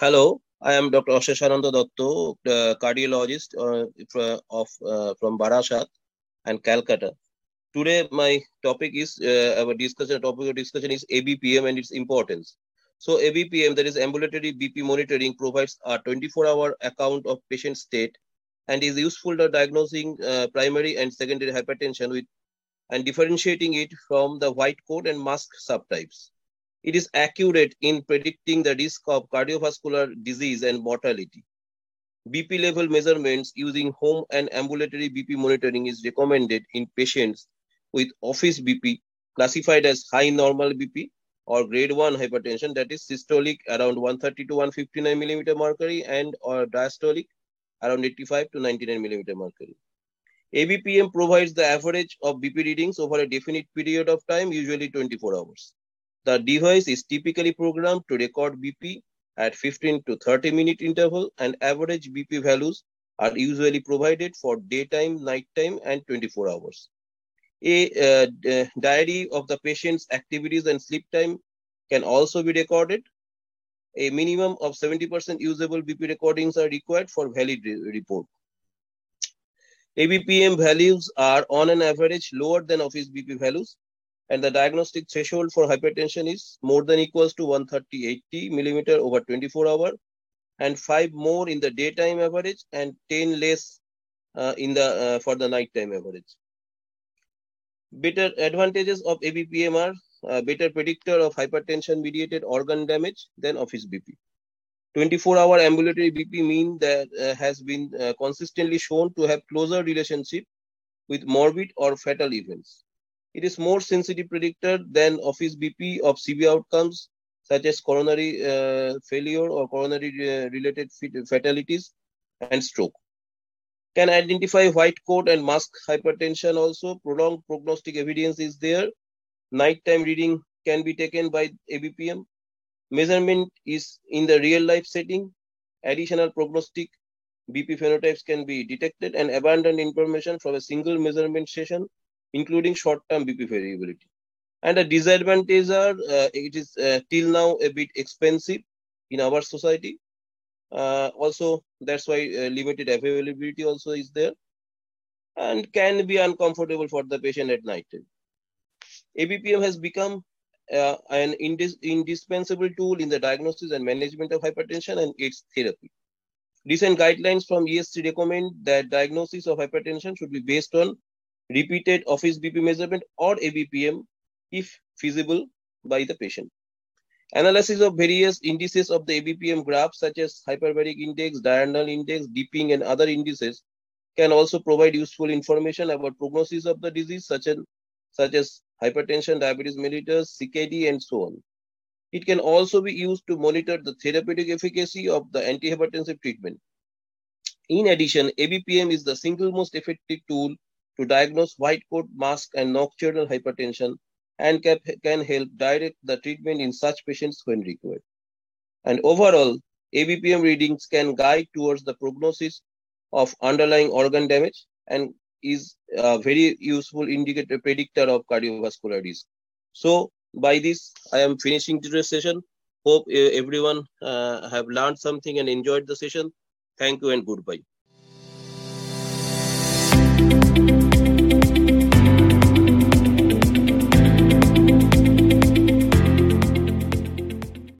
Hello, I am Dr. Aseshnanda Dutta, the cardiologist uh, of, uh, from Barasat and Calcutta. Today, my topic is uh, our discussion. Topic of discussion is ABPM and its importance. So, ABPM, that is ambulatory BP monitoring, provides a 24-hour account of patient state and is useful for diagnosing uh, primary and secondary hypertension with and differentiating it from the white coat and mask subtypes. It is accurate in predicting the risk of cardiovascular disease and mortality. BP level measurements using home and ambulatory BP monitoring is recommended in patients with office BP classified as high normal BP or grade 1 hypertension that is systolic around 130 to 159 millimeter mercury and or diastolic around 85 to 99 millimeter mercury. ABPM provides the average of BP readings over a definite period of time, usually 24 hours. The device is typically programmed to record BP at 15 to 30 minute interval and average BP values are usually provided for daytime, nighttime and 24 hours. A uh, diary of the patient's activities and sleep time can also be recorded. A minimum of 70% usable BP recordings are required for valid re report. ABPM values are on an average lower than office BP values and the diagnostic threshold for hypertension is more than equals to 130 80 millimeter over 24 hour and 5 more in the daytime average and 10 less uh, in the uh, for the nighttime average. Better advantages of ABPM are a better predictor of hypertension mediated organ damage than office BP. 24 hour ambulatory BP mean that uh, has been uh, consistently shown to have closer relationship with morbid or fatal events. It is more sensitive predictor than office BP of severe outcomes such as coronary uh, failure or coronary uh, related fatalities and stroke. Can identify white coat and mask hypertension also. Prolonged prognostic evidence is there. Nighttime reading can be taken by ABPM. Measurement is in the real life setting. Additional prognostic BP phenotypes can be detected and abundant information from a single measurement session including short-term BP variability. And the disadvantages are uh, it is uh, till now a bit expensive in our society. Uh, also, that's why uh, limited availability also is there and can be uncomfortable for the patient at night. ABPM has become uh, an indis indispensable tool in the diagnosis and management of hypertension and its therapy. Recent guidelines from ESC recommend that diagnosis of hypertension should be based on repeated office BP measurement or ABPM if feasible by the patient. Analysis of various indices of the ABPM graph such as hyperbaric index, diurnal index, dipping and other indices can also provide useful information about prognosis of the disease such as, such as hypertension, diabetes mellitus, CKD and so on. It can also be used to monitor the therapeutic efficacy of the antihypertensive treatment. In addition, ABPM is the single most effective tool to diagnose white coat mask and nocturnal hypertension and can, can help direct the treatment in such patients when required. And overall, ABPM readings can guide towards the prognosis of underlying organ damage and is a very useful indicator predictor of cardiovascular risk. So by this, I am finishing today's session. Hope everyone uh, have learned something and enjoyed the session. Thank you and goodbye.